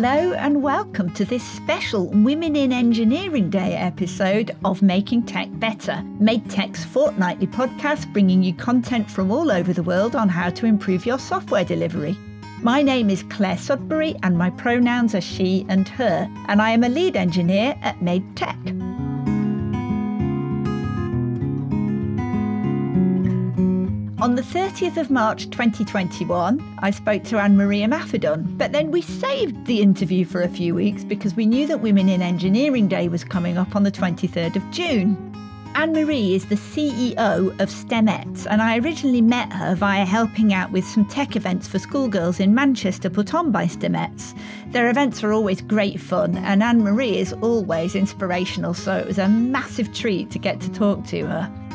Hello and welcome to this special Women in Engineering Day episode of Making Tech Better, Made Tech's fortnightly podcast bringing you content from all over the world on how to improve your software delivery. My name is Clare Sudbery and my pronouns are she and her, and I am a lead engineer at Made On the 30th of March 2021, I spoke to Anne Marie Imafidon, but then we saved the interview for a few weeks because we knew that Women in Engineering Day was coming up on the 23rd of June. Anne Marie is the CEO of STEMettes, and I originally met her via helping out with some tech events for schoolgirls in Manchester put on by STEMettes. Their events are always great fun, and Anne Marie is always inspirational, so it was a massive treat to get to talk to her.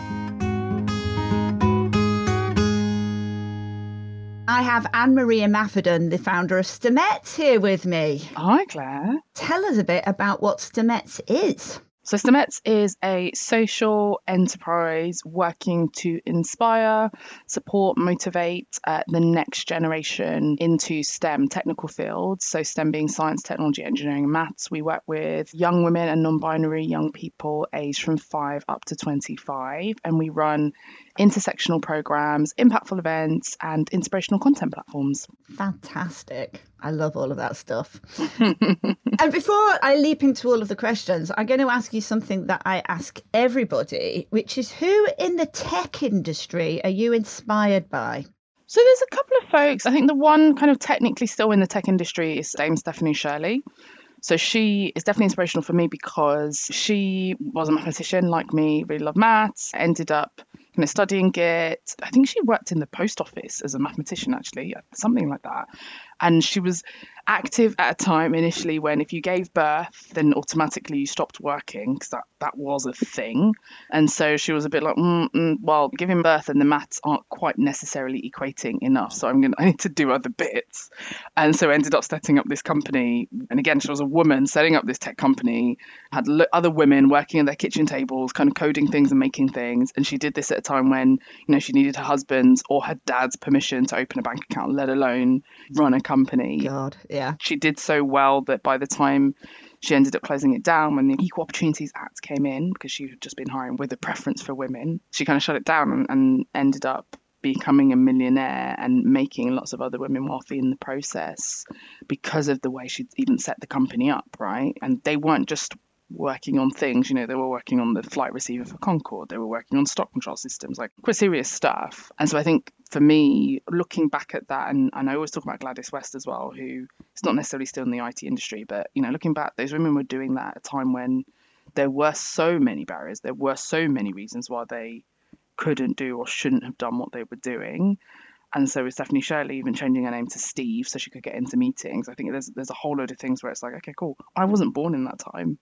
I have Anne Maria Imafidon, the founder of STEMettes, here with me. Hi, Clare. Tell us a bit about what STEMettes is. So, STEMettes is a social enterprise working to inspire, support, motivate uh, the next generation into STEM technical fields. So, STEM being science, technology, engineering, and maths. We work with young women and non binary young people aged from 5 up to 25, and we run intersectional programs, impactful events, and inspirational content platforms. Fantastic. I love all of that stuff. and before I leap into all of the questions, I'm going to ask you something that I ask everybody, which is who in the tech industry are you inspired by? So there's a couple of folks. I think the one kind of technically still in the tech industry is Dame Stephanie Shirley. So she is definitely inspirational for me because she was a mathematician like me, really loved maths, ended up you know, studying it. I think she worked in the post office as a mathematician, actually, something like that. And she was active at a time initially when if you gave birth, then automatically you stopped working because that, that was a thing. And so she was a bit like, mm, mm, well, giving birth and the maths aren't quite necessarily equating enough. So I'm going to, I need to do other bits. And so ended up setting up this company. And again, she was a woman setting up this tech company, had other women working at their kitchen tables, kind of coding things and making things. And she did this at a time when, you know, she needed her husband's or her dad's permission to open a bank account, let alone run a company. God, yeah. She did so well that by the time she ended up closing it down when the Equal Opportunities Act came in, because she had just been hiring with a preference for women, she kind of shut it down and, and ended up becoming a millionaire and making lots of other women wealthy in the process because of the way she'd even set the company up, right? And they weren't just working on things. You know, they were working on the flight receiver for Concorde. They were working on stock control systems, like quite serious stuff. And so I think for me, looking back at that, and, and I always talk about Gladys West as well, who is not necessarily still in the IT industry, but you know, looking back, those women were doing that at a time when there were so many barriers, there were so many reasons why they couldn't do or shouldn't have done what they were doing. And so with Stephanie Shirley even changing her name to Steve so she could get into meetings, I think there's there's a whole load of things where it's like, okay, cool. I wasn't born in that time.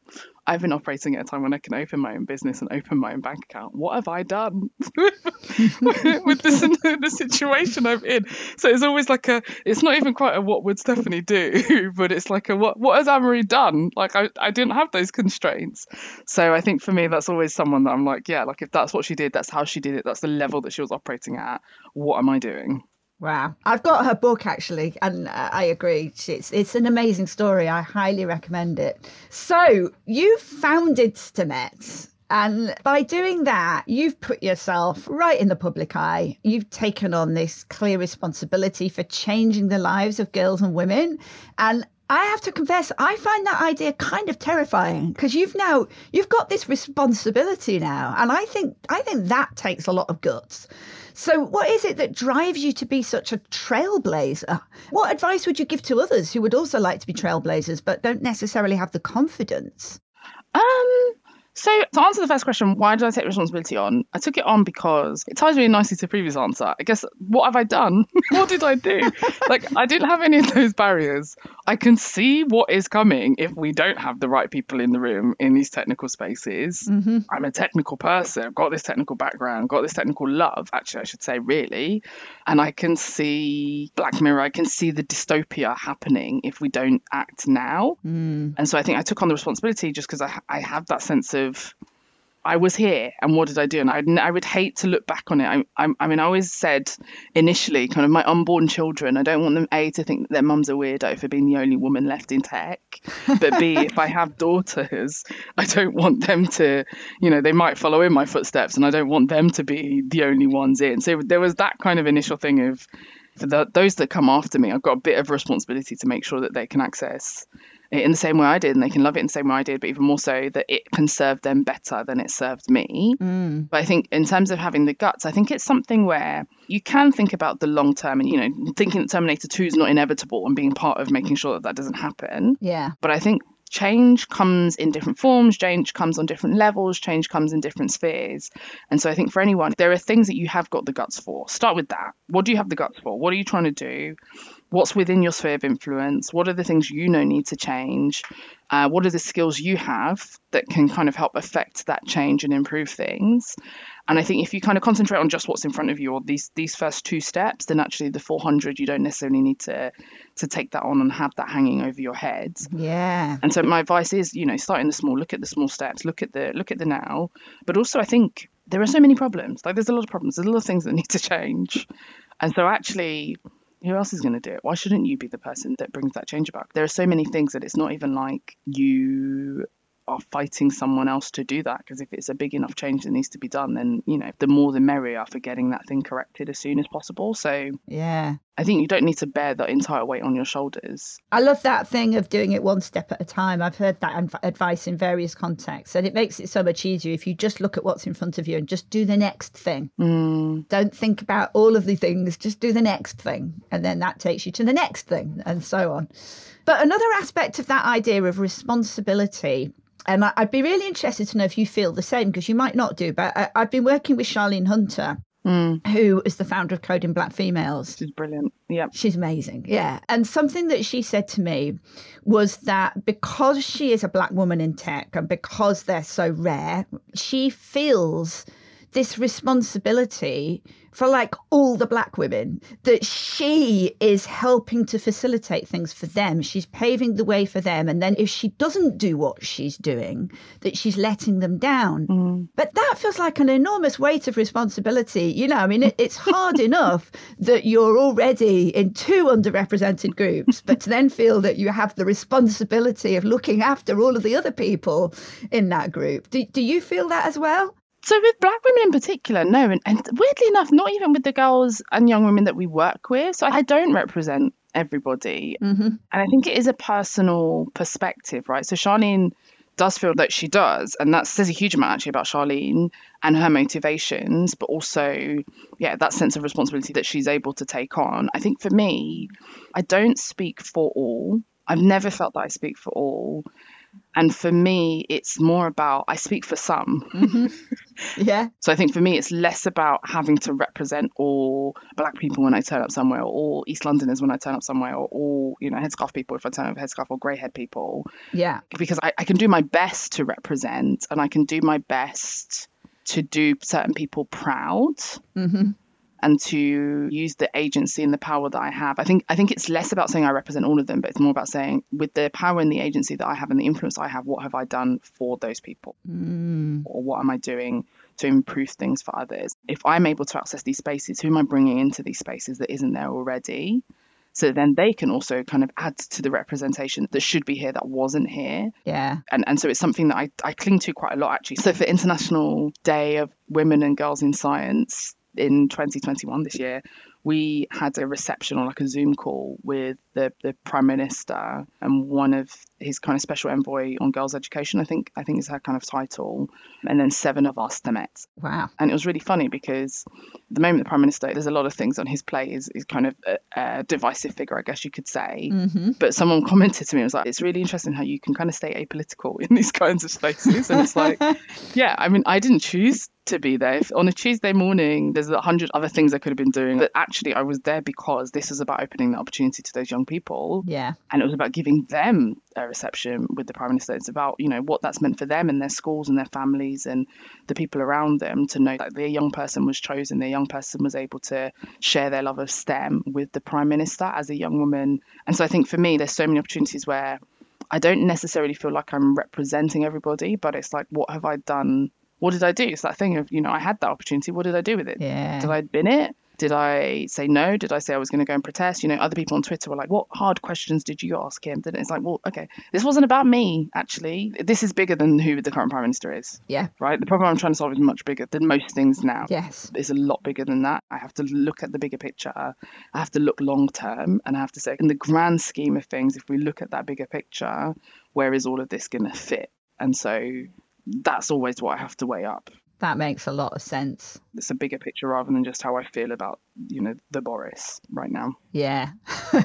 I've been operating at a time when I can open my own business and open my own bank account. What have I done with this the situation I'm in? So it's always like a it's not even quite a what would Stephanie do, but it's like a what what has Anne-Marie done? Like I, I didn't have those constraints. So I think for me that's always someone that I'm like, yeah, like if that's what she did, that's how she did it, that's the level that she was operating at, what am I doing? Wow. I've got her book actually, and uh, I agree. It's, it's an amazing story. I highly recommend it. So, you founded STEMettes. And by doing that, you've put yourself right in the public eye. You've taken on this clear responsibility for changing the lives of girls and women. And I have to confess, I find that idea kind of terrifying because you've now you've got this responsibility now, and I think I think that takes a lot of guts. So, what is it that drives you to be such a trailblazer? What advice would you give to others who would also like to be trailblazers but don't necessarily have the confidence? Um, so, to answer the first question, why did I take responsibility on? I took it on because it ties really nicely to the previous answer. I guess, what have I done? what did I do? like, I didn't have any of those barriers. I can see what is coming if we don't have the right people in the room in these technical spaces. Mm-hmm. I'm a technical person, I've got this technical background, got this technical love, actually, I should say, really. And I can see Black Mirror, I can see the dystopia happening if we don't act now. Mm. And so I think I took on the responsibility just because I, I have that sense of of I was here and what did I do? And I, I would hate to look back on it. I, I, I mean, I always said initially, kind of my unborn children, I don't want them, A, to think that their mum's a weirdo for being the only woman left in tech. But B, if I have daughters, I don't want them to, you know, they might follow in my footsteps and I don't want them to be the only ones in. So there was that kind of initial thing of, for the, those that come after me, I've got a bit of responsibility to make sure that they can access in the same way I did and they can love it in the same way I did, but even more so that it can serve them better than it served me. Mm. But I think in terms of having the guts, I think it's something where you can think about the long term and, you know, thinking that Terminator 2 is not inevitable and being part of making sure that that doesn't happen. Yeah. But I think change comes in different forms, change comes on different levels, change comes in different spheres. And so I think for anyone, there are things that you have got the guts for. Start with that. What do you have the guts for? What are you trying to do? What's within your sphere of influence? What are the things you know need to change? Uh, what are the skills you have that can kind of help affect that change and improve things? And I think if you kind of concentrate on just what's in front of you or these these first two steps, then actually the 400 you don't necessarily need to to take that on and have that hanging over your head. Yeah. And so my advice is, you know, starting the small, look at the small steps, look at the look at the now, but also I think there are so many problems. Like there's a lot of problems. There's a lot of things that need to change. And so actually who else is going to do it? Why shouldn't you be the person that brings that change about? There are so many things that it's not even like you are fighting someone else to do that because if it's a big enough change that needs to be done then you know the more the merrier for getting that thing corrected as soon as possible so Yeah. I think you don't need to bear that entire weight on your shoulders I love that thing of doing it one step at a time. I've heard that advice in various contexts, and it makes it so much easier if you just look at what's in front of you and just do the next thing. mm, Don't think about all of the things, just do the next thing. And then that takes you to the next thing, and so on. But another aspect of that idea of responsibility, and I- I'd be really interested to know if you feel the same, because you might not do, but I've been working with Charlene Hunter, mm, who is the founder of Coding Black Females. She's brilliant yeah She's amazing. Yeah. And something that she said to me was that because she is a black woman in tech and because they're so rare, she feels this responsibility for like all the black women that she is helping to facilitate things for them she's paving the way for them and then if she doesn't do what she's doing that she's letting them down mm, but that feels like an enormous weight of responsibility. You know, I mean, it, it's hard enough that you're already in two underrepresented groups, but to then feel that you have the responsibility of looking after all of the other people in that group. Do, do you feel that as well? So with black women in particular no and, and weirdly enough not even with the girls and young women that we work with so i don't represent everybody Mm-hmm. And I think it is a personal perspective, right? So Charlene does feel that she does, and that says a huge amount actually about Charlene and her motivations, but also, yeah, that sense of responsibility that she's able to take on. I think for me, I don't speak for all. I've never felt that I speak for all. And for me, it's more about I speak for some. Mm-hmm. Yeah. So I think for me, it's less about having to represent all black people when I turn up somewhere, or all East Londoners when I turn up somewhere, or all you know headscarf people if I turn up a headscarf, or grey head people, Yeah. because I, I can do my best to represent, and I can do my best to do certain people proud Mm-hmm. And to use the agency and the power that I have. I think I think it's less about saying I represent all of them, but it's more about saying with the power and the agency that I have and the influence I have, what have I done for those people? Mm. or what am I doing to improve things for others? If I'm able to access these spaces, who am I bringing into these spaces that isn't there already? So then they can also kind of add to the representation that should be here that wasn't here. Yeah. And, and so it's something that I, I cling to quite a lot actually. So for International Day of Women and Girls in Science in 2021 this year, we had a reception or like a Zoom call with the, the Prime Minister and one of his kind of special envoy on girls' education, I think I think is her kind of title, and then seven of us met. Wow. And it was really funny because the moment the Prime Minister, there's a lot of things on his plate, is, is kind of a, a divisive figure, I guess you could say. Mm-hmm. But someone commented to me, it was like, it's really interesting how you can kind of stay apolitical in these kinds of spaces. And it's like, yeah, I mean, I didn't choose to be there. If on a Tuesday morning, there's a hundred other things I could have been doing. But actually, I was there because this is about opening the opportunity to those young people. Yeah. And it was about giving them a reception with the Prime Minister. It's about, you know, what that's meant for them and their schools and their families and the people around them to know that their young person was chosen, their young person was able to share their love of STEM with the Prime Minister as a young woman. And so I think for me, there's so many opportunities where I don't necessarily feel like I'm representing everybody, but it's like, what have I done what did I do? It's that thing of, you know, I had that opportunity. What did I do with it? Yeah. Did I bin it? Did I say no? Did I say I was going to go and protest? You know, other people on Twitter were like, what hard questions did you ask him? Then it's like, well, okay, this wasn't about me, actually. This is bigger than who the current Prime Minister is, Yeah. right? The problem I'm trying to solve is much bigger than most things now. Yes. It's a lot bigger than that. I have to look at the bigger picture. I have to look long term. And I have to say, in the grand scheme of things, if we look at that bigger picture, where is all of this going to fit? And so that's always what I have to weigh up. That makes a lot of sense. It's a bigger picture rather than just how I feel about, you know, the Boris right now. Yeah.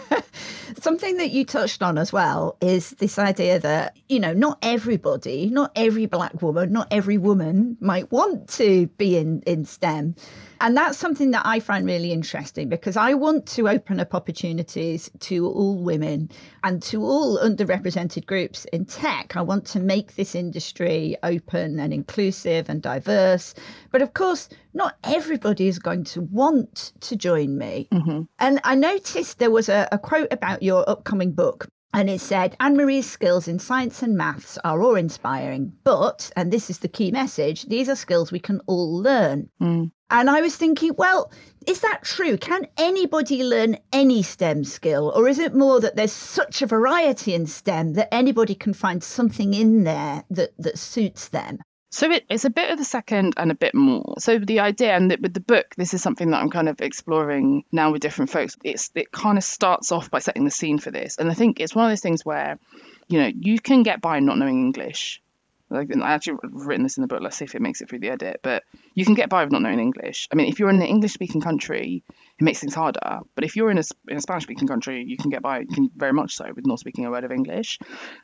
Something that you touched on as well is this idea that, you know, not everybody, not every black woman, not every woman might want to be in, in STEM. And that's something that I find really interesting because I want to open up opportunities to all women and to all underrepresented groups in tech. I want to make this industry open and inclusive and diverse. But of course, not everybody is going to want to join me. Mm-hmm. And I noticed there was a, a quote about your upcoming book. And it said, Anne Marie's skills in science and maths are awe inspiring, but, and this is the key message, these are skills we can all learn. Mm. And I was thinking, well, is that true? Can anybody learn any STEM skill? Or is it more that there's such a variety in STEM that anybody can find something in there that, that suits them? So it, it's a bit of the second and a bit more. So the idea, and the, with the book, this is something that I'm kind of exploring now with different folks. It's it kind of starts off by setting the scene for this, and I think it's one of those things where, you know, you can get by not knowing English. Like I actually written this in the book. Let's see if it makes it through the edit. But you can get by with not knowing English. I mean, if you're in an English-speaking country, it makes things harder. But if you're in a, in a Spanish-speaking country, you can get by can very much so with not speaking a word of English.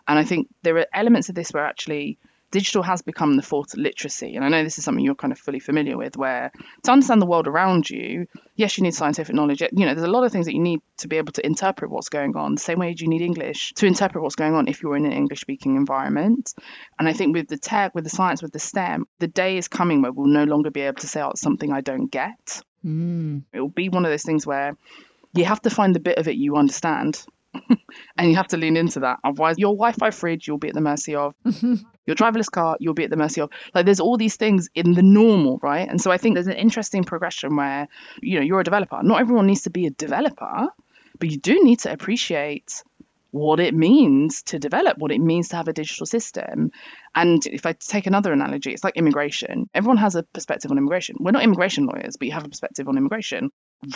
And I think there are elements of this where actually digital has become the fourth literacy. And I know this is something you're kind of fully familiar with, where to understand the world around you, yes, you need scientific knowledge. You know, there's a lot of things that you need to be able to interpret what's going on, the same way you need English to interpret what's going on if you're in an English speaking environment. And I think with the tech, with the science, with the STEM, the day is coming where we'll no longer be able to say, oh, it's something I don't get. Mm. It will be one of those things where you have to find the bit of it you understand. and you have to lean into that. Otherwise, your Wi Fi fridge, you'll be at the mercy of. your driverless car, you'll be at the mercy of. Like, there's all these things in the normal, right? And so I think there's an interesting progression where, you know, you're a developer. Not everyone needs to be a developer, but you do need to appreciate what it means to develop, what it means to have a digital system. And if I take another analogy, it's like immigration. Everyone has a perspective on immigration. We're not immigration lawyers, but you have a perspective on immigration.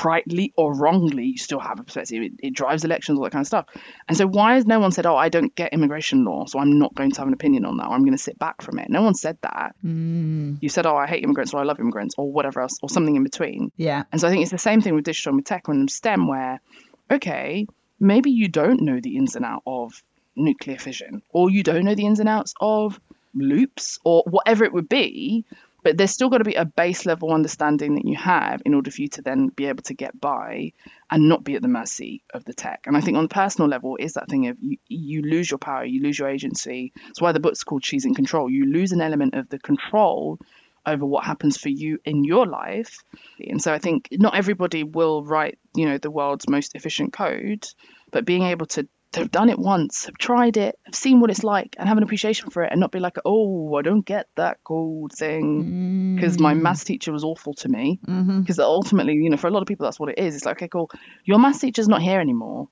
Rightly or wrongly, you still have a perspective. It, it drives elections, all that kind of stuff. And so, why has no one said, "Oh, I don't get immigration law, so I'm not going to have an opinion on that, or I'm going to sit back from it"? No one said that. Mm. You said, "Oh, I hate immigrants," or "I love immigrants," or whatever else, or something in between. Yeah. And so, I think it's the same thing with digital and with tech and STEM, where okay, maybe you don't know the ins and out of nuclear fission, or you don't know the ins and outs of loops, or whatever it would be, but there's still got to be a base level understanding that you have in order for you to then be able to get by and not be at the mercy of the tech. And I think on the personal level is that thing of you, you lose your power, you lose your agency. That's why the book's called She's in Control. You lose an element of the control over what happens for you in your life. And so I think not everybody will write, you know, the world's most efficient code, but being able to have done it once, have tried it, have seen what it's like, and have an appreciation for it, and not be like, oh, I don't get that code thing because my maths teacher was awful to me. Mm-hmm. Because ultimately, you know, for a lot of people, that's what it is. It's like, okay, cool, your maths teacher's not here anymore,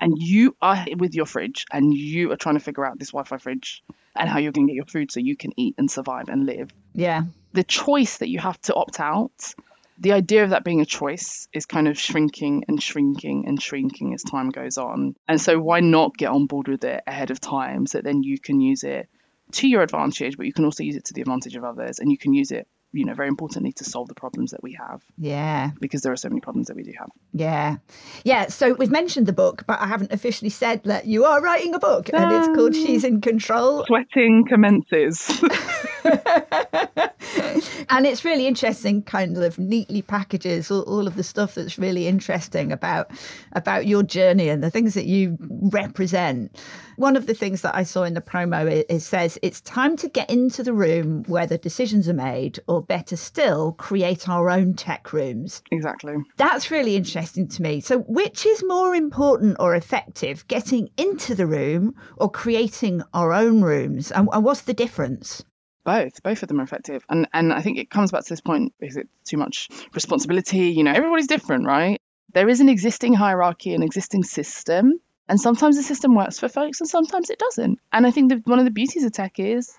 and you are with your fridge, and you are trying to figure out this Wi-Fi fridge and how you're going to get your food so you can eat and survive and live. Yeah. The choice that you have to opt out the idea of that being a choice is kind of shrinking and shrinking and shrinking as time goes on. And so, why not get on board with it ahead of time so that then you can use it to your advantage, but you can also use it to the advantage of others, and you can use it, you know, very importantly, to solve the problems that we have Yeah. because there are so many problems that we do have. Yeah. Yeah. So we've mentioned the book, but I haven't officially said that you are writing a book and it's called She's in Control. Sweating commences. and it's really interesting kind of neatly packages all, all, of the stuff that's really interesting about about your journey and the things that you represent. One of the things that i saw in the promo is, is says it's time to get into the room where the decisions are made or better still create our own tech rooms. Exactly. That's really interesting to me. So which is more important or effective getting into the room or creating our own rooms? And, and what's the difference both both of them are effective. And and i think it comes back to this point is it too much responsibility? You know everybody's different right? There is an existing hierarchy an existing system and sometimes the system works for folks and sometimes it doesn't. And i think one of the beauties of tech is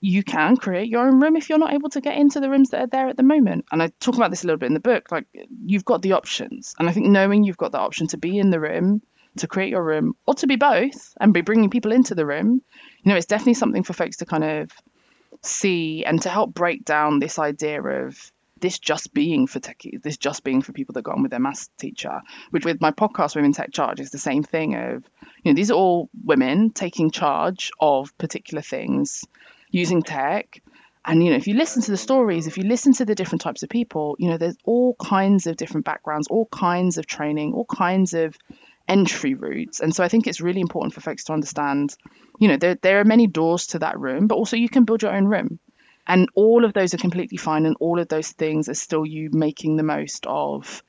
you can create your own room if you're not able to get into the rooms that are there at the moment. And i talk about this a little bit in the book like you've got the options. And i think knowing you've got the option to be in the room to create your room or to be both and be bringing people into the room you know it's definitely something for folks to kind of see and to help break down this idea of this just being for techies, this just being for people that got on with their maths teacher. Which with my podcast, Women Tech Charge, is the same thing of, you know, these are all women taking charge of particular things using tech. And, you know, if you listen to the stories, if you listen to the different types of people, you know, there's all kinds of different backgrounds, all kinds of training, all kinds of entry routes. And so I think it's really important for folks to understand, you know, there, there are many doors to that room, but also you can build your own room. And all of those are completely fine. And all of those things are still you making the most of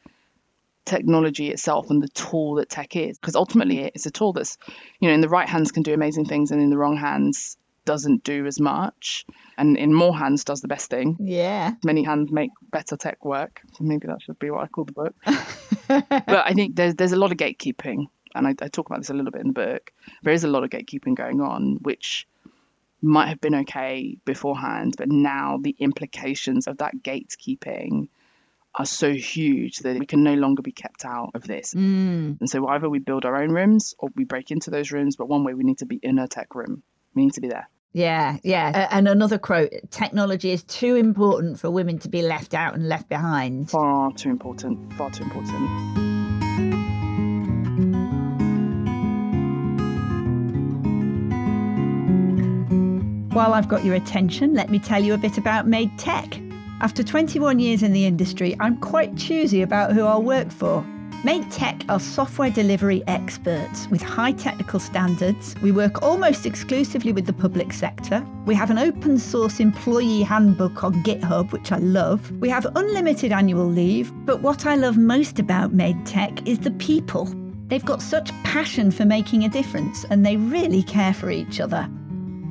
technology itself and the tool that tech is. Because ultimately, it's a tool that's, you know, in the right hands can do amazing things and in the wrong hands doesn't do as much and in more hands does the best thing yeah many hands make better tech work maybe that should be what i call the book but i think there's there's a lot of gatekeeping and I, I talk about this a little bit in the book there is a lot of gatekeeping going on which might have been okay beforehand but now the implications of that gatekeeping are so huge that we can no longer be kept out of this. Mm. And so either we build our own rooms or we break into those rooms, but one way we need to be in a tech room. We need to be there. Yeah, yeah. Uh, and another quote technology is too important for women to be left out and left behind. Far too important. Far too important. While I've got your attention, let me tell you a bit about Made Tech. After 21 years in the industry, I'm quite choosy about who I'll work for. Made Tech are software delivery experts with high technical standards. We work almost exclusively with the public sector. We have an open source employee handbook on GitHub, which I love. We have unlimited annual leave. But what I love most about Made Tech is the people. They've got such passion for making a difference and they really care for each other.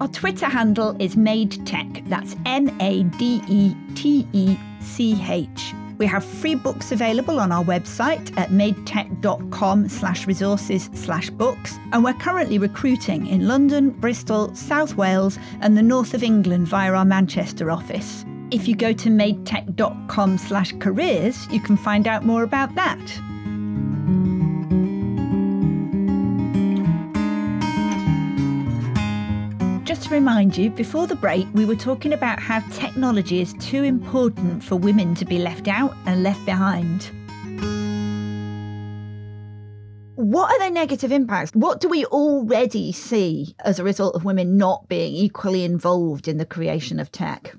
Our Twitter handle is Made Tech. That's M A D E T E C H. We have free books available on our website at madetech.com slash resources slash books. And we're currently recruiting in London, Bristol, South Wales, and the north of England via our Manchester office. If you go to madetech.com slash careers, you can find out more about that. Remind you, before the break, we were talking about how technology is too important for women to be left out and left behind. What are the negative impacts? What do we already see as a result of women not being equally involved in the creation of tech?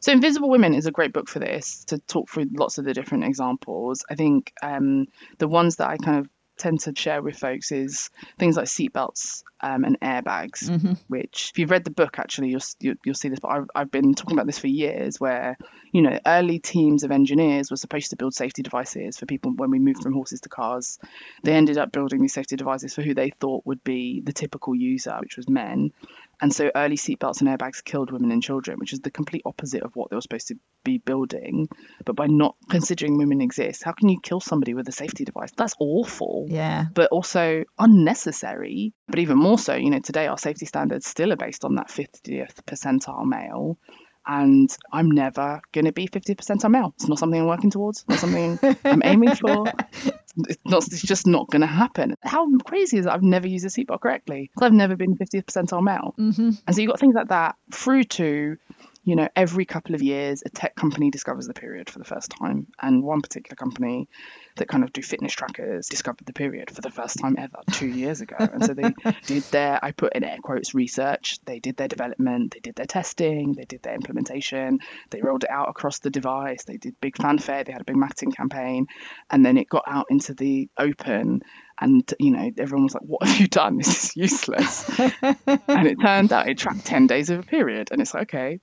So, Invisible Women is a great book for this to talk through lots of the different examples. I think um, the ones that I kind of tend to share with folks is things like seatbelts um, and airbags, Mm-hmm. which if you've read the book, actually, you'll, you'll, you'll see this. But I've, I've been talking about this for years where, you know, early teams of engineers were supposed to build safety devices for people when we moved from horses to cars. They ended up building these safety devices for who they thought would be the typical user, which was men. And so early seatbelts and airbags killed women and children, which is the complete opposite of what they were supposed to be building. But by not considering women exist, how can you kill somebody with a safety device? That's awful Yeah. but also unnecessary. But even more so, you know, today our safety standards still are based on that 50th percentile male. And I'm never going to be 50th percentile male. It's not something I'm working towards, not something I'm aiming for. It's, not, it's just not going to happen. How crazy is that? I've never used a seatbelt correctly because I've never been 50th percentile male. Mm-hmm. And so you've got things like that through to, you know, every couple of years, a tech company discovers the period for the first time. And one particular company that kind of do fitness trackers discovered the period for the first time ever two years ago. And so they did their, I put in air quotes, research. They did their development, they did their testing, they did their implementation, they rolled it out across the device, they did big fanfare, they had a big marketing campaign, and then it got out into the open. And you know, everyone was like, "What have you done? This is useless." and it turned out it tracked 10 days of a period and it's like okay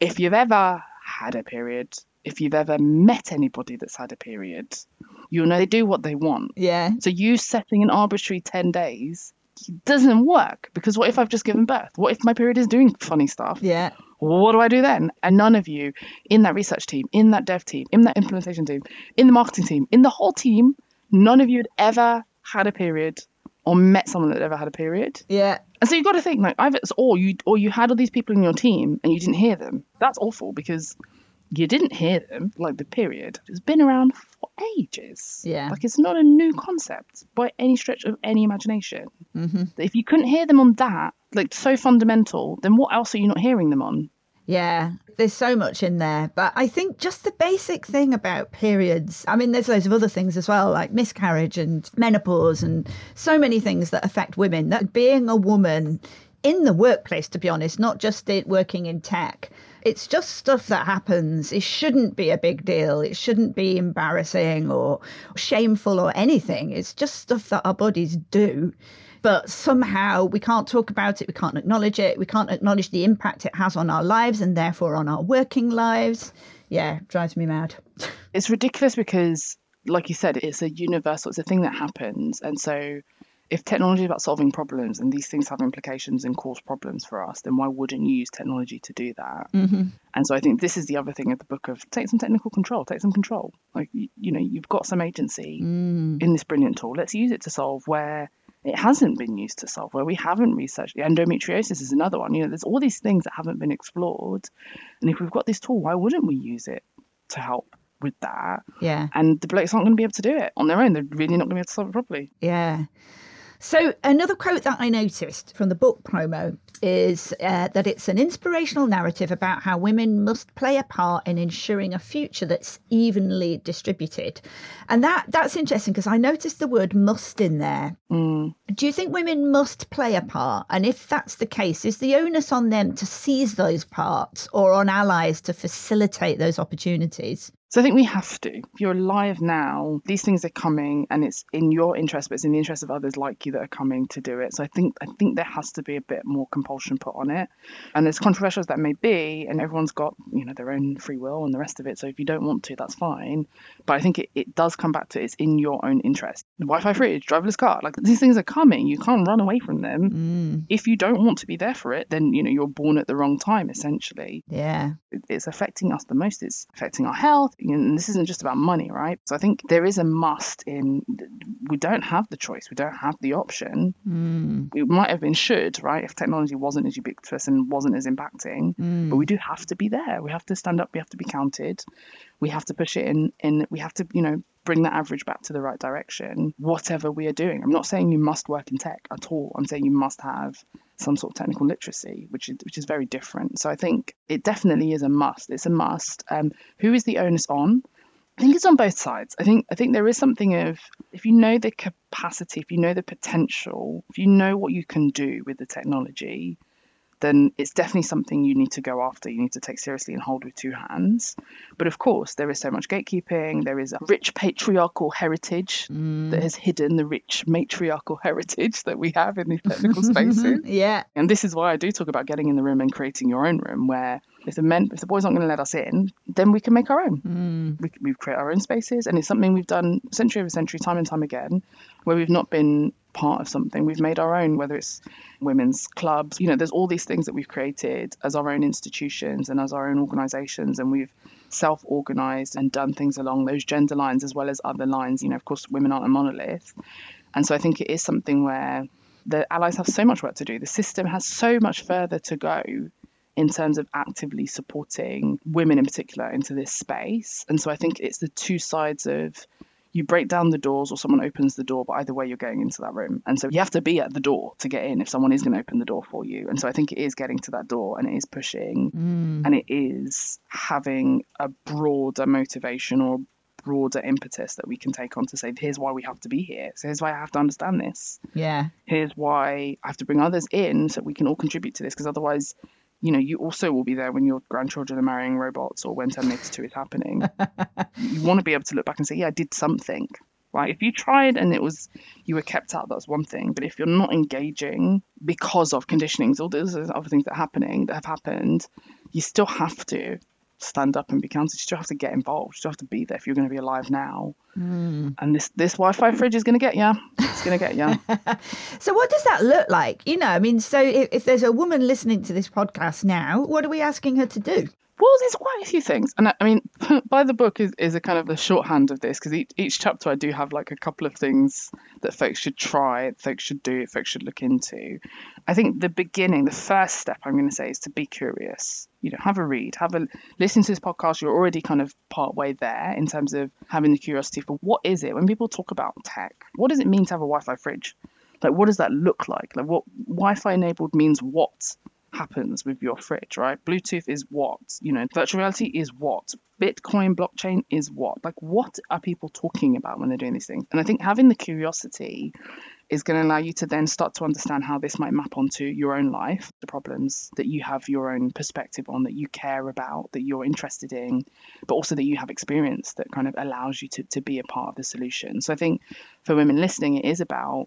if you've ever had a period if you've ever met anybody that's had a period you'll know they do what they want Yeah. so you setting an arbitrary 10 days doesn't work because what if i've just given birth what if my period is doing funny stuff Yeah. what do I do then? And none of you in that research team, in that dev team, in that implementation team, in the marketing team, in the whole team, none of you had ever had a period or met someone that ever had a period. Yeah. And so you've got to think like either it's or you or you had all these people in your team and you didn't hear them. That's awful because you didn't hear them, like the period. It's been around for ages. Yeah. Like it's not a new concept by any stretch of any imagination. Mm-hmm. If you couldn't hear them on that, like so fundamental, then what else are you not hearing them on? Yeah, there's so much in there. But I think just the basic thing about periods, I mean, there's loads of other things as well, like miscarriage and menopause and so many things that affect women. That being a woman in the workplace, to be honest, not just it working in tech, it's just stuff that happens. It shouldn't be a big deal. It shouldn't be embarrassing or shameful or anything. It's just stuff that our bodies do but somehow we can't talk about it, we can't acknowledge it, we can't acknowledge the impact it has on our lives and therefore on our working lives. Yeah, drives me mad. It's ridiculous because, like you said, it's a universal, it's a thing that happens. And so, if technology is about solving problems and these things have implications and cause problems for us, then why wouldn't you use technology to do that? Mm-hmm. And so I think this is the other thing of the book of take some technical control, take some control. Like you, you know, you've got some agency Mm. in this brilliant tool. Let's use it to solve where it hasn't been used to solve, where we haven't researched. The Endometriosis is another one. You know, there's all these things that haven't been explored. And if we've got this tool, why wouldn't we use it to help with that? Yeah, And the blokes aren't going to be able to do it on their own. They're really not going to be able to solve it properly. yeah. So, another quote that I noticed from the book promo is uh, that it's an inspirational narrative about how women must play a part in ensuring a future that's evenly distributed. And that that's interesting because I noticed the word must in there. Mm. Do you think women must play a part? And if that's the case, is the onus on them to seize those parts or on allies to facilitate those opportunities? So I think we have to. If you're alive now, these things are coming, and it's in your interest, but it's in the interest of others like you that are coming to do it. So I think I think there has to be a bit more compulsion put on it. And as controversial as that may be, and everyone's got you know their own free will and the rest of it. So if you don't want to, that's fine. But I think it, it does come back to it's in your own interest. Wi-Fi fridge, driverless car, like these things are coming. You can't run away from them. Mm, If you don't want to be there for it, then you know you're born at the wrong time. Essentially, yeah. it- it's affecting us the most. It's affecting our health. And this isn't just about money, right? So I think there is a must in. We don't have the choice. We don't have the option. Mm, We might have been should, right? If technology wasn't as ubiquitous and wasn't as impacting, mm. but we do have to be there. We have to stand up. We have to be counted. We have to push it in. In we have to, you know, bring that average back to the right direction. Whatever we are doing, I'm not saying you must work in tech at all. I'm saying you must have some sort of technical literacy, which is which is very different. So I think it definitely is a must. It's a must. Um, who is the onus on? I think it's on both sides. I think I think there is something of if you know the capacity, if you know the potential, if you know what you can do with the technology, then it's definitely something you need to go after. You need to take seriously and hold with two hands. But of course, there is so much gatekeeping. There is a rich patriarchal heritage Mm. that has hidden the rich matriarchal heritage that we have in these technical spaces. yeah. And this is why I do talk about getting in the room and creating your own room, where if the men, if the boys aren't going to let us in, then we can make our own. Mm. We, we create our own spaces, and it's something we've done century over century, time and time again, where we've not been part of something. We've made our own, whether it's women's clubs, you know, there's all these things that we've created as our own institutions and as our own organizations, and we've self organized and done things along those gender lines as well as other lines. You know, of course, women aren't a monolith. And so I think it is something where the allies have so much work to do. The system has so much further to go in terms of actively supporting women in particular into this space. And so I think it's the two sides of you break down the doors or someone opens the door, but either way you're going into that room. And so you have to be at the door to get in if someone is going to open the door for you. And so I think it is getting to that door and it is pushing Mm. and it is having a broader motivation or broader impetus that we can take on to say, here's why we have to be here. So here's why I have to understand this Yeah. here's why I have to bring others in so we can all contribute to this because otherwise you know you also will be there when your grandchildren are marrying robots or when Terminator 2 is happening. You want to be able to look back and say yeah I did something. Right if you tried and it was you were kept out that's one thing but if you're not engaging because of conditionings all those other things that are happening that have happened you still have to stand up and be counted. You still have to get involved. You still have to be there if you're going to be alive now. Mm. And this this Wi-Fi fridge is going to get you. It's going to get you. so what does that look like? You know, I mean, so if, if there's a woman listening to this podcast now, what are we asking her to do? Well, there's quite a few things, and I, I mean, by the book is, is a kind of the shorthand of this because each, each chapter I do have like a couple of things that folks should try, folks should do, folks should look into. I think the beginning, the first step I'm going to say is to be curious. You know, have a read, have a listen to this podcast. You're already kind of part way there in terms of having the curiosity for what is it when people talk about tech. What does it mean to have a Wi-Fi fridge? Like, what does that look like? Like, what Wi-Fi enabled means what? Happens with your fridge, right? Bluetooth is what? You know, virtual reality is what? Bitcoin blockchain is what? Like, what are people talking about when they're doing these things? And I think having the curiosity is going to allow you to then start to understand how this might map onto your own life, the problems that you have your own perspective on, that you care about, that you're interested in, but also that you have experience that kind of allows you to, to be a part of the solution. So I think for women listening, it is about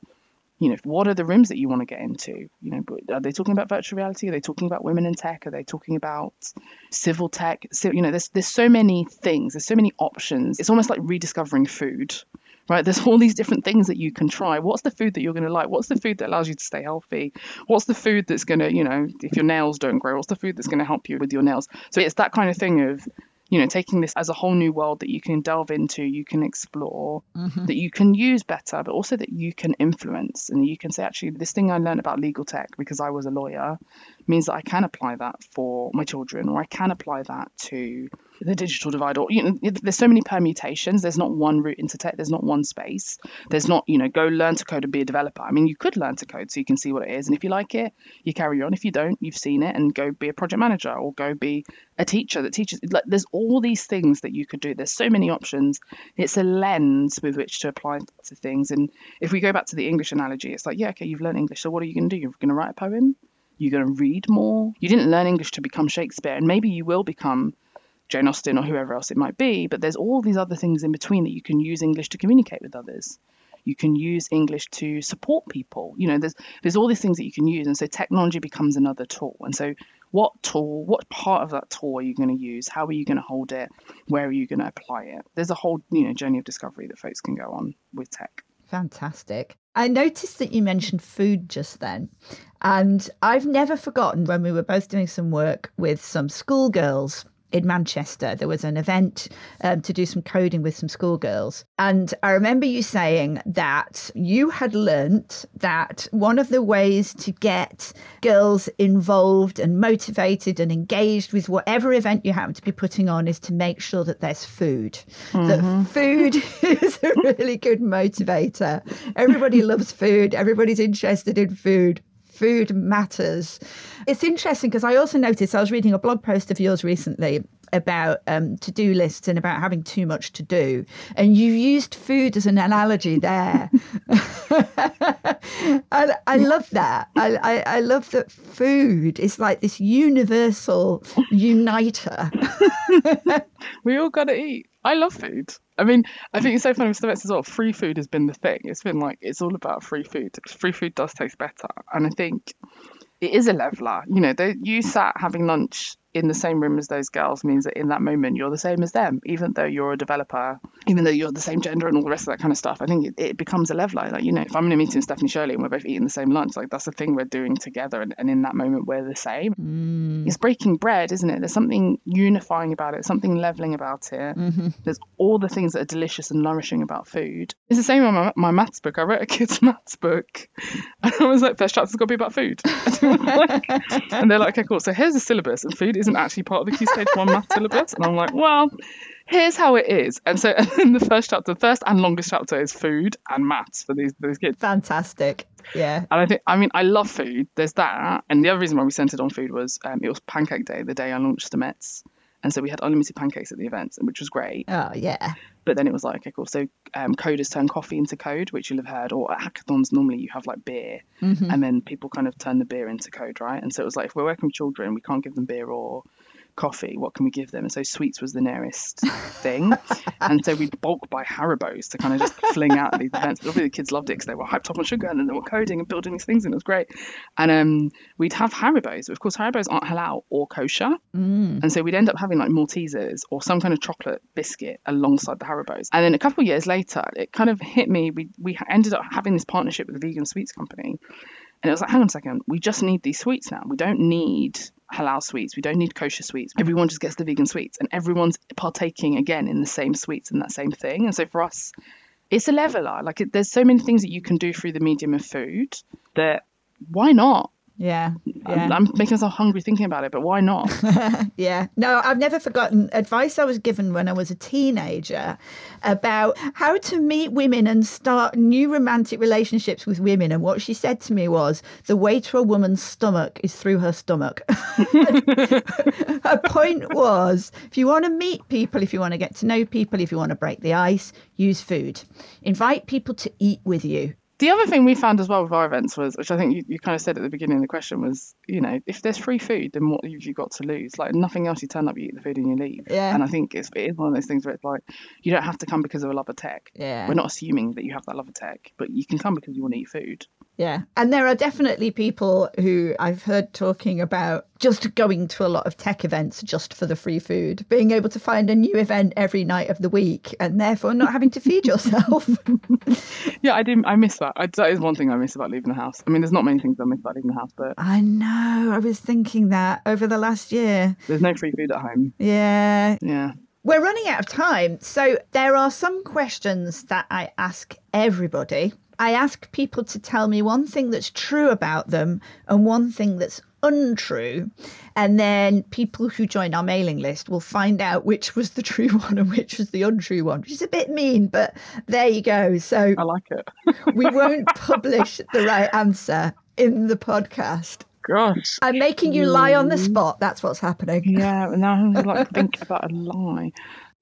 you know, what are the rooms that you want to get into? You know, are they talking about virtual reality? Are they talking about women in tech? Are they talking about civil tech? So, you know, there's there's so many things. There's so many options. It's almost like rediscovering food, right? There's all these different things that you can try. What's the food that you're going to like? What's the food that allows you to stay healthy? What's the food that's going to, you know, if your nails don't grow, what's the food that's going to help you with your nails? So it's that kind of thing of you know, taking this as a whole new world that you can delve into, you can explore, mm-hmm. that you can use better, but also that you can influence. And you can say, actually, this thing I learned about legal tech because I was a lawyer means that I can apply that for my children, or I can apply that to the digital divide or you know there's so many permutations. There's not one route into tech. There's not one space. There's not you know go learn to code and be a developer. I mean you could learn to code so you can see what it is. And if you like it you carry on. If you don't you've seen it and go be a project manager or go be a teacher that teaches. Like there's all these things that you could do. There's so many options. It's a lens with which to apply to things. And if we go back to the english analogy it's like yeah okay you've learned english. So what are you going to do? You're going to write a poem you're going to read more you didn't learn english to become shakespeare and maybe you will become Jane Austen or whoever else it might be, but there's all these other things in between that you can use English to communicate with others. You can use English to support people. You know, there's there's all these things that you can use, and so technology becomes another tool. And so, what tool, what part of that tool are you going to use? How are you going to hold it? Where are you going to apply it? There's a whole you know journey of discovery that folks can go on with tech. Fantastic. I noticed that you mentioned food just then. And I've never forgotten when we were both doing some work with some schoolgirls in Manchester. There was an event um, to do some coding with some schoolgirls. And I remember you saying that you had learnt that one of the ways to get girls involved and motivated and engaged with whatever event you happen to be putting on is to make sure that there's food. Mm-hmm. That food is a really good motivator. Everybody loves food, everybody's interested in food food matters. It's interesting because I also noticed I was reading a blog post of yours recently about um, to do lists and about having too much to do. And you used food as an analogy there. I, I love that. I, I, I love that food is like this universal uniter. we all got to eat. I love food. I mean, I think it's so funny with STEMettes as well. Free food has been the thing. It's been like it's all about free food. Free food does taste better, and I think it is a leveler. You know, they, you sat having lunch in the same room as those girls means that in that moment you're the same as them, even though you're a developer, even though you're the same gender and all the rest of that kind of stuff. I think it, it becomes a leveler. Like, you know, if I'm in a meeting with Stephanie Shirley and we're both eating the same lunch, like that's the thing we're doing together. And, and in that moment, we're the same. Mm. It's breaking bread, isn't it? There's something unifying about it, something leveling about it. Mm-hmm. There's all the things that are delicious and nourishing about food. It's the same on my, my maths book. I wrote a kid's maths book. And I was like, first chapter's got to be about food. and they're like, okay, cool. So here's the syllabus, and food isn't actually part of the Key Stage 1 math syllabus. And I'm like, well, here's how it is. And so in the first chapter, the first and longest chapter is food and maths for these, these kids. Fantastic. Yeah. And I think, I mean, I love food. There's that. And the other reason why we centered on food was um, it was Pancake Day, the day I launched STEMettes. And so we had unlimited pancakes at the event, which was great. Oh, yeah. But then it was like, okay, cool. So um, coders turn coffee into code, which you'll have heard. Or at hackathons, normally you have like beer, mm-hmm. and then people kind of turn the beer into code, right? And so it was like, if we're working with children, we can't give them beer or coffee. What can we give them? And so sweets was the nearest thing. and so we'd bulk buy Haribos to kind of just fling out at these events. But obviously the kids loved it because they were hyped up on sugar and then they were coding and building these things and it was great. And um, we'd have Haribos. But of course, Haribos aren't halal or kosher. Mm. And so we'd end up having like Maltesers or some kind of chocolate biscuit alongside the Haribos. And then a couple of years later, it kind of hit me. We, we ended up having this partnership with a vegan sweets company. And it was like, hang on a second, we just need these sweets now. We don't need halal sweets. We don't need kosher sweets. Everyone just gets the vegan sweets and everyone's partaking again in the same sweets and that same thing. And so for us, it's a leveler. Like there's so many things that you can do through the medium of food that why not? Yeah. I'm, Yeah. I'm making myself hungry thinking about it, but why not? yeah. No, I've never forgotten advice I was given when I was a teenager about how to meet women and start new romantic relationships with women. And what she said to me was the way to a woman's stomach is through her stomach. her point was if you want to meet people, if you want to get to know people, if you want to break the ice, use food. Invite people to eat with you. The other thing we found as well with our events was, which I think you, you kind of said at the beginning of the question, was, you know, if there's free food, then what have you got to lose? Like nothing else, you turn up, you eat the food and you leave. Yeah. And I think it's, it is one of those things where it's like, you don't have to come because of a love of tech. Yeah. We're not assuming that you have that love of tech, but you can come because you want to eat food. Yeah. And there are definitely people who I've heard talking about just going to a lot of tech events just for the free food, being able to find a new event every night of the week and therefore not having to feed yourself. Yeah, I do. I miss that. I, that is one thing I miss about leaving the house. I mean, there's not many things I miss about leaving the house, but I know. I was thinking that over the last year. there's no free food at home. Yeah. Yeah. We're running out of time. So there are some questions that I ask everybody. I ask people to tell me one thing that's true about them and one thing that's untrue. And then people who join our mailing list will find out which was the true one and which was the untrue one, which is a bit mean, but there you go. So I like it. we won't publish the right answer in the podcast. Gosh. I'm making you lie on the mm. spot. That's what's happening. Yeah, now I'm like think about a lie.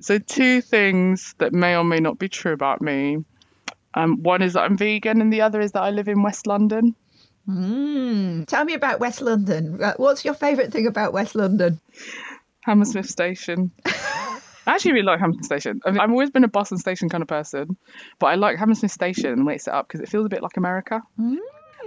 So two things that may or may not be true about me. Um, one is that I'm vegan, and the other is that I live in West London. Mm. Tell me about West London. Uh, What's your favourite thing about West London? Hammersmith Station. I actually really like Hammersmith Station. I mean, I've always been a bus and station kind of person, but I like Hammersmith Station and the way it's set up because it feels a bit like America.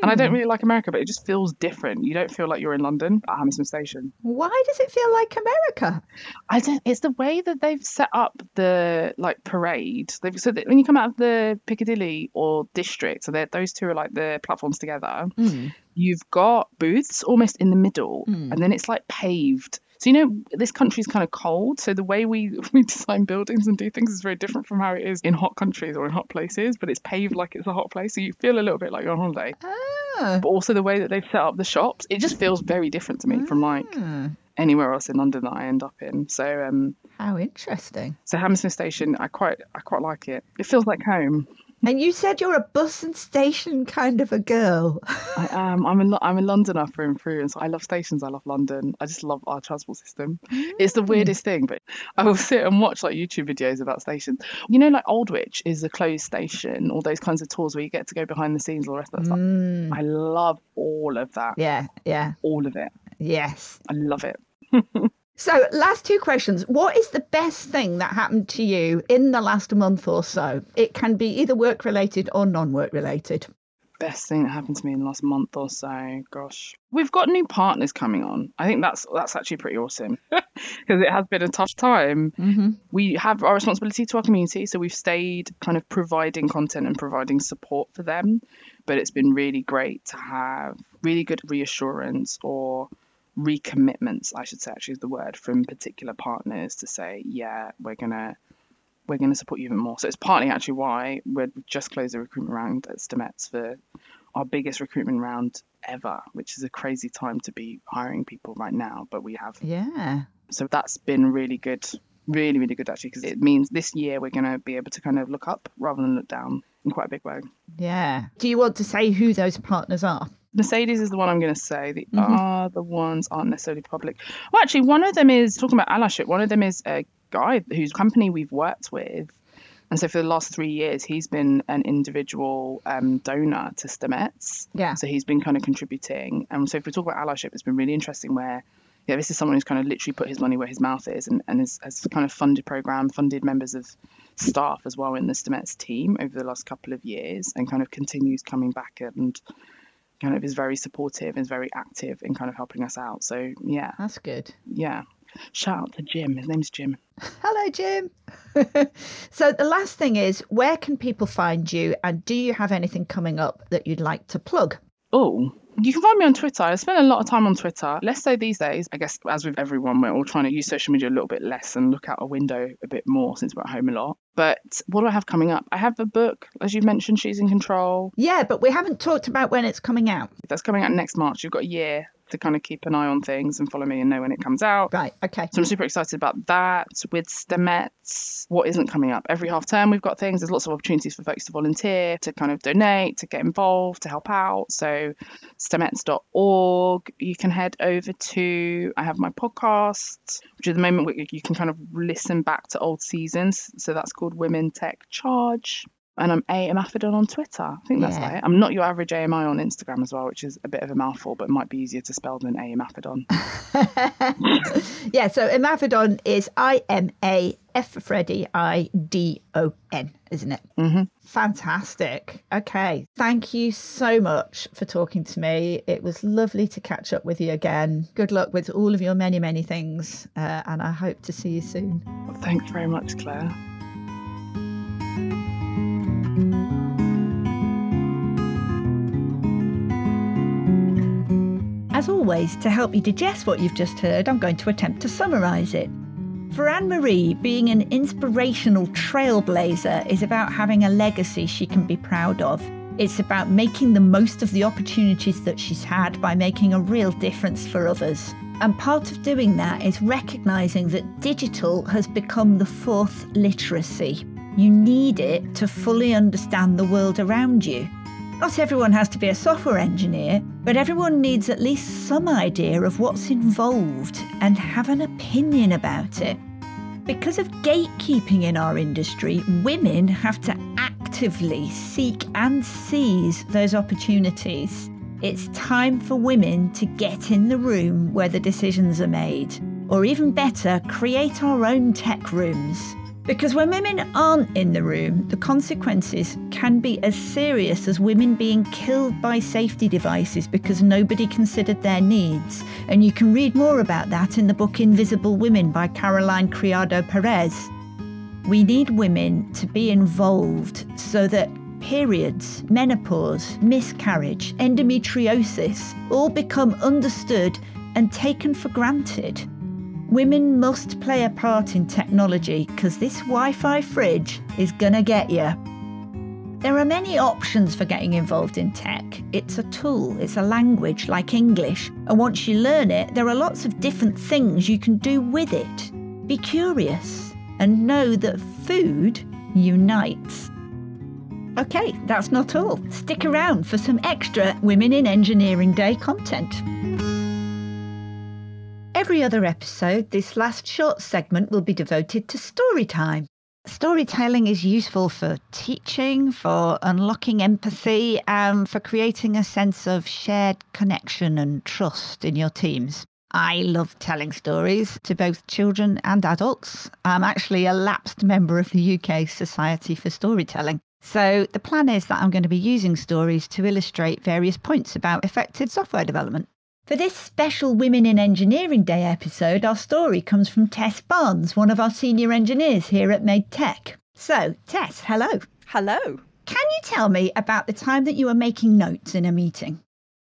And I don't hmm. really like America, but it just feels different. You don't feel like you're in London at Hammersmith Station. Why does it feel like America? I don't. It's the way that they've set up the like parade. They've so that when you come out of the Piccadilly or District, so those two are like the platforms together. Hmm. You've got booths almost in the middle, hmm. and then it's like paved. So you know this country's kind of cold, so the way we we design buildings and do things is very different from how it is in hot countries or in hot places. But it's paved like it's a hot place, so you feel a little bit like you're on holiday. Ah, But also the way that they've set up the shops, it just feels very different to me from like ah, anywhere else in London that I end up in. So um, how interesting. so Hammersmith Station, I quite I quite like it. It feels like home. And you said you're a bus and station kind of a girl. I am. I'm a Lo- I'm a Londoner through and through, and so I love stations. I love London. I just love our transport system. It's the weirdest thing, but I will sit and watch like YouTube videos about stations. You know, like Aldwych is a closed station. All those kinds of tours where you get to go behind the scenes, all the rest of that stuff. Mm, I love all of that. yeah, yeah, All of it. yes. I love it. So, last two questions. What is the best thing that happened to you in the last month or so? It can be either work related or non work related. best thing that happened to me in the last month or so gosh we've got new partners coming on i think that's that's actually pretty awesome because it has been a tough time Mm-hmm. we have our responsibility to our community so we've stayed kind of providing content and providing support for them but it's been really great to have really good reassurance or recommitments i should say actually is the word from particular partners to say yeah we're gonna we're to support you even more. So it's partly actually why we've just closed a recruitment round at STEMettes for our biggest recruitment round ever, which is a crazy time to be hiring people right now. But we have, Yeah. so that's been really good, really, really good actually, because it means this year we're to be able to kind of look up rather than look down in quite a big way. Yeah. Do you want to say who those partners are? Mercedes is the one I'm going to say. The other ones aren't necessarily public. Well, actually, one of them is talking about allyship. One of them is a guy whose company we've worked with. And so for the last three years, he's been an individual um, donor to STEMettes. Yeah. So he's been kind of contributing. And so if we talk about allyship, it's been really interesting where yeah, this is someone who's kind of literally put his money where his mouth is and, and has, has kind of funded program, funded members of staff as well in the STEMettes team over the last couple of years and kind of continues coming back and kind of is very supportive and is very active in kind of helping us out. So yeah. That's good. Yeah. Shout out to Jim. His name's Jim. Hello, Jim. so the last thing is where can people find you and do you have anything coming up that you'd like to plug? Oh, you can find me on Twitter. I spend a lot of time on Twitter. Let's say these days. I guess, as with everyone, we're all trying to use social media a little bit less and look out a window a bit more since we're at home a lot. But what do I have coming up? I have a book, as you mentioned, She's in Control. Yeah, but we haven't talked about when it's coming out. That's coming out next March. You've got a year to kind of keep an eye on things and follow me and know when it comes out. Right, okay. So I'm super excited about that. With STEMettes, what isn't coming up? Every half term we've got things. There's lots of opportunities for folks to volunteer, to kind of donate, to get involved, to help out. So stemettes.org. You can head over to, I have my podcast, which at the moment you can kind of listen back to old seasons. So that's called Women Tech Charge and I'm A Imafidon on Twitter. I think that's yeah. right. I'm not your average AMI on Instagram as well, which is a bit of a mouthful, but might be easier to spell than A Imafidon. yeah, so Imafidon is I M A F for Freddie I D O N, isn't it? Mm-hmm. Fantastic. Okay. Thank you so much for talking to me. It was lovely to catch up with you again. Good luck with all of your many, many things, uh, and I hope to see you soon. Well, thanks very much, Clare. Always, to help you digest what you've just heard, I'm going to attempt to summarise it. For Anne Marie, being an inspirational trailblazer is about having a legacy she can be proud of. It's about making the most of the opportunities that she's had by making a real difference for others. And part of doing that is recognising that digital has become the fourth literacy. You need it to fully understand the world around you. Not everyone has to be a software engineer, but everyone needs at least some idea of what's involved and have an opinion about it. Because of gatekeeping in our industry, women have to actively seek and seize those opportunities. It's time for women to get in the room where the decisions are made, or even better, create our own tech rooms. Because when women aren't in the room, the consequences can be as serious as women being killed by safety devices because nobody considered their needs. And you can read more about that in the book Invisible Women by Caroline Criado Perez. We need women to be involved so that periods, menopause, miscarriage, endometriosis all become understood and taken for granted. Women must play a part in technology because this Wi Fi fridge is going to get you. There are many options for getting involved in tech. It's a tool, it's a language like English, and once you learn it, there are lots of different things you can do with it. Be curious and know that food unites. Okay, that's not all. Stick around for some extra Women in Engineering Day content. Every other episode, this last short segment will be devoted to story time. Storytelling is useful for teaching, for unlocking empathy, and for creating a sense of shared connection and trust in your teams. I love telling stories to both children and adults. I'm actually a lapsed member of the UK Society for Storytelling. So the plan is that I'm going to be using stories to illustrate various points about effective software development. For this special Women in Engineering Day episode, our story comes from Tess Barnes, one of our senior engineers here at Made Tech. So, Tess, hello. Hello. Can you tell me about the time that you were making notes in a meeting?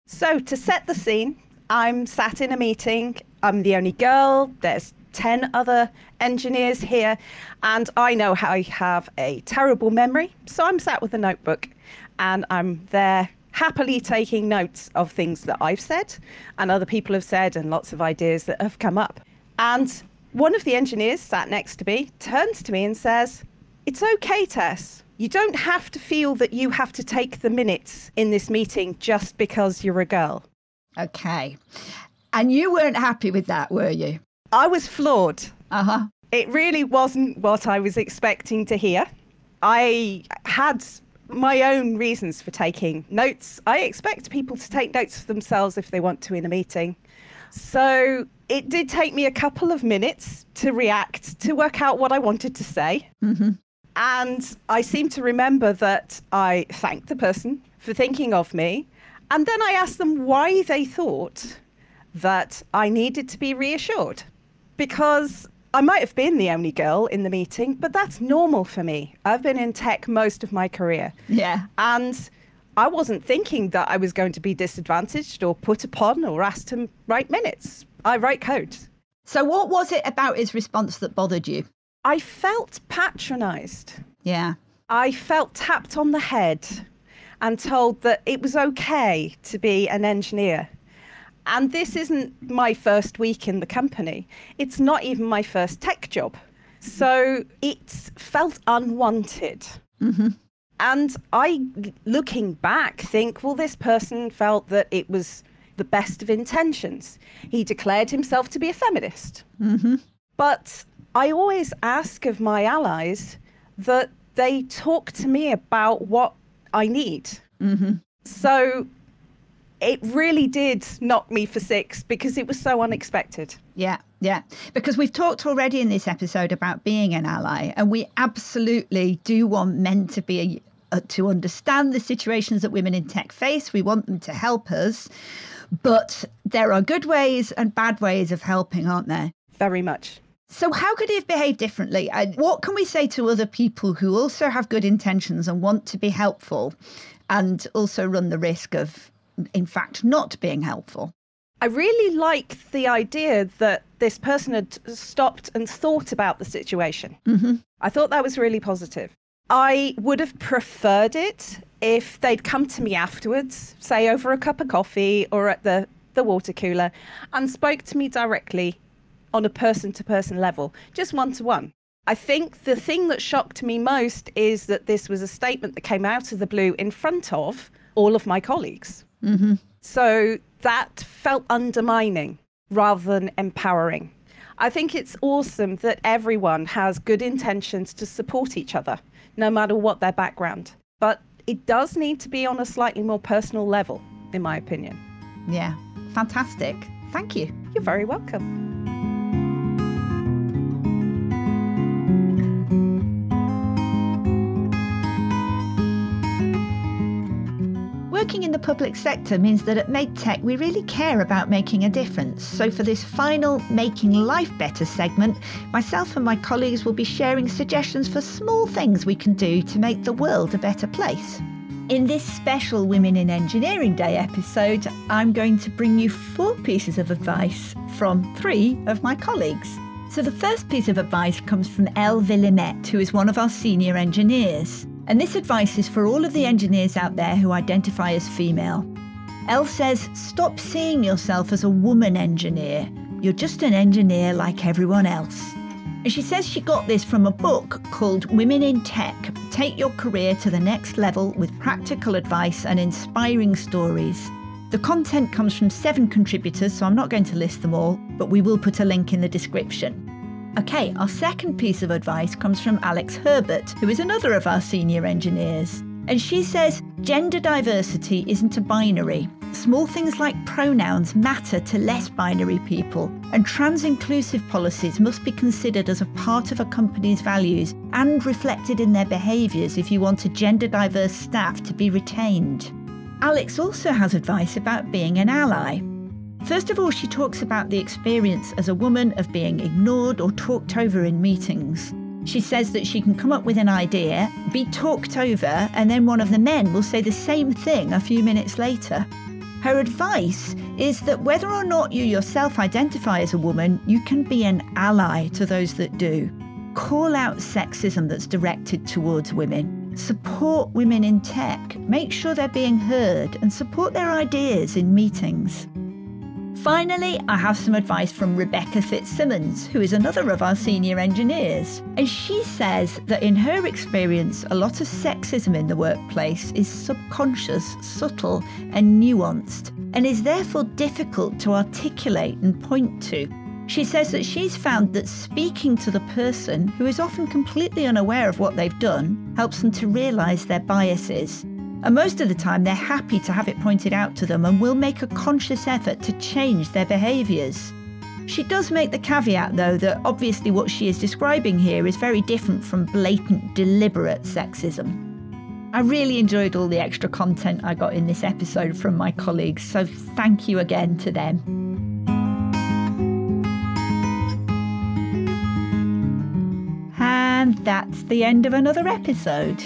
So, to set the scene, I'm sat in a meeting. I'm the only girl. There's 10 other engineers here, and I know I have a terrible memory. So, I'm sat with a notebook and I'm there happily taking notes of things that I've said and other people have said and lots of ideas that have come up. And one of the engineers sat next to me turns to me and says, It's okay, Tess. You don't have to feel that you have to take the minutes in this meeting just because you're a girl. Okay. And you weren't happy with that, were you? I was floored. Uh huh. It really wasn't what I was expecting to hear. I had my own reasons for taking notes. I expect people to take notes for themselves if they want to in a meeting. So it did take me a couple of minutes to react, to work out what I wanted to say. Mm-hmm. And I seem to remember that I thanked the person for thinking of me. And then I asked them why they thought that I needed to be reassured. Because I might have been the only girl in the meeting, but that's normal for me. I've been in tech most of my career. Yeah. And I wasn't thinking that I was going to be disadvantaged or put upon or asked to write minutes. I write code. So, what was it about his response that bothered you? I felt patronized. Yeah. I felt tapped on the head and told that it was okay to be an engineer. And this isn't my first week in the company. It's not even my first tech job. So it felt unwanted. Mm-hmm. And I, looking back, think, well, this person felt that it was the best of intentions. He declared himself to be a feminist. Mm-hmm. But I always ask of my allies that they talk to me about what I need. Mm-hmm. So it really did knock me for six because it was so unexpected. Yeah, yeah. Because we've talked already in this episode about being an ally, and we absolutely do want men to be uh, to understand the situations that women in tech face. We want them to help us, but there are good ways and bad ways of helping, aren't there? Very much. So, how could he have behaved differently? And what can we say to other people who also have good intentions and want to be helpful and also run the risk of, in fact, not being helpful? I really like the idea that this person had stopped and thought about the situation. Mm-hmm. I thought that was really positive. I would have preferred it if they'd come to me afterwards, say over a cup of coffee or at the, the water cooler, and spoke to me directly on a person to person level, just one to one. I think the thing that shocked me most is that this was a statement that came out of the blue in front of all of my colleagues. Mm-hmm. So that felt undermining rather than empowering. I think it's awesome that everyone has good intentions to support each other, no matter what their background. But it does need to be on a slightly more personal level, in my opinion. Yeah, fantastic. Thank you. You're very welcome. Working in the public sector means that at MadeTech we really care about making a difference. So, for this final Making Life Better segment, myself and my colleagues will be sharing suggestions for small things we can do to make the world a better place. In this special Women in Engineering Day episode, I'm going to bring you four pieces of advice from three of my colleagues. So, the first piece of advice comes from Elle Villemette, who is one of our senior engineers. And this advice is for all of the engineers out there who identify as female. Elle says, stop seeing yourself as a woman engineer. You're just an engineer like everyone else. And she says she got this from a book called Women in Tech Take Your Career to the Next Level with Practical Advice and Inspiring Stories. The content comes from seven contributors, so I'm not going to list them all, but we will put a link in the description. Okay, our second piece of advice comes from Alex Herbert, who is another of our senior engineers. And she says gender diversity isn't a binary. Small things like pronouns matter to less binary people, and trans inclusive policies must be considered as a part of a company's values and reflected in their behaviours if you want a gender diverse staff to be retained. Alex also has advice about being an ally. First of all, she talks about the experience as a woman of being ignored or talked over in meetings. She says that she can come up with an idea, be talked over, and then one of the men will say the same thing a few minutes later. Her advice is that whether or not you yourself identify as a woman, you can be an ally to those that do. Call out sexism that's directed towards women. Support women in tech. Make sure they're being heard and support their ideas in meetings. Finally, I have some advice from Rebecca Fitzsimmons, who is another of our senior engineers. And she says that in her experience, a lot of sexism in the workplace is subconscious, subtle, and nuanced, and is therefore difficult to articulate and point to. She says that she's found that speaking to the person, who is often completely unaware of what they've done, helps them to realise their biases. And most of the time, they're happy to have it pointed out to them and will make a conscious effort to change their behaviours. She does make the caveat, though, that obviously what she is describing here is very different from blatant, deliberate sexism. I really enjoyed all the extra content I got in this episode from my colleagues, so thank you again to them. And that's the end of another episode.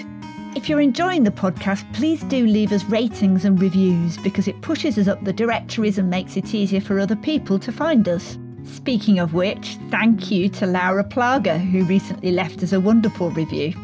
If you're enjoying the podcast, please do leave us ratings and reviews because it pushes us up the directories and makes it easier for other people to find us. Speaking of which, thank you to Laura Plaga, who recently left us a wonderful review.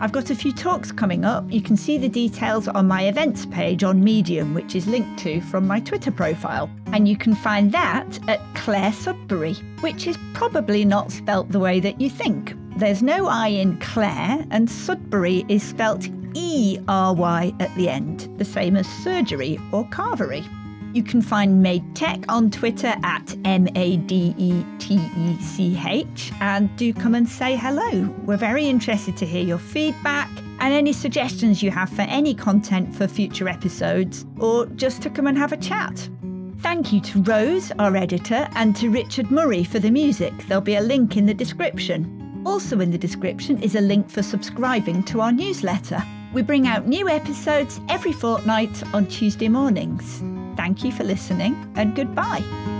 I've got a few talks coming up. You can see the details on my events page on Medium, which is linked to from my Twitter profile. And you can find that at Clare Sudbery, which is probably not spelt the way that you think. There's no I in Clare, and Sudbery is spelt E R Y at the end, the same as surgery or carvery. You can find Made Tech on Twitter at M A D E T E C H and do come and say hello. We're very interested to hear your feedback and any suggestions you have for any content for future episodes or just to come and have a chat. Thank you to Rose, our editor, and to Richard Murray for the music. There'll be a link in the description. Also, in the description is a link for subscribing to our newsletter. We bring out new episodes every fortnight on Tuesday mornings. Thank you for listening and goodbye.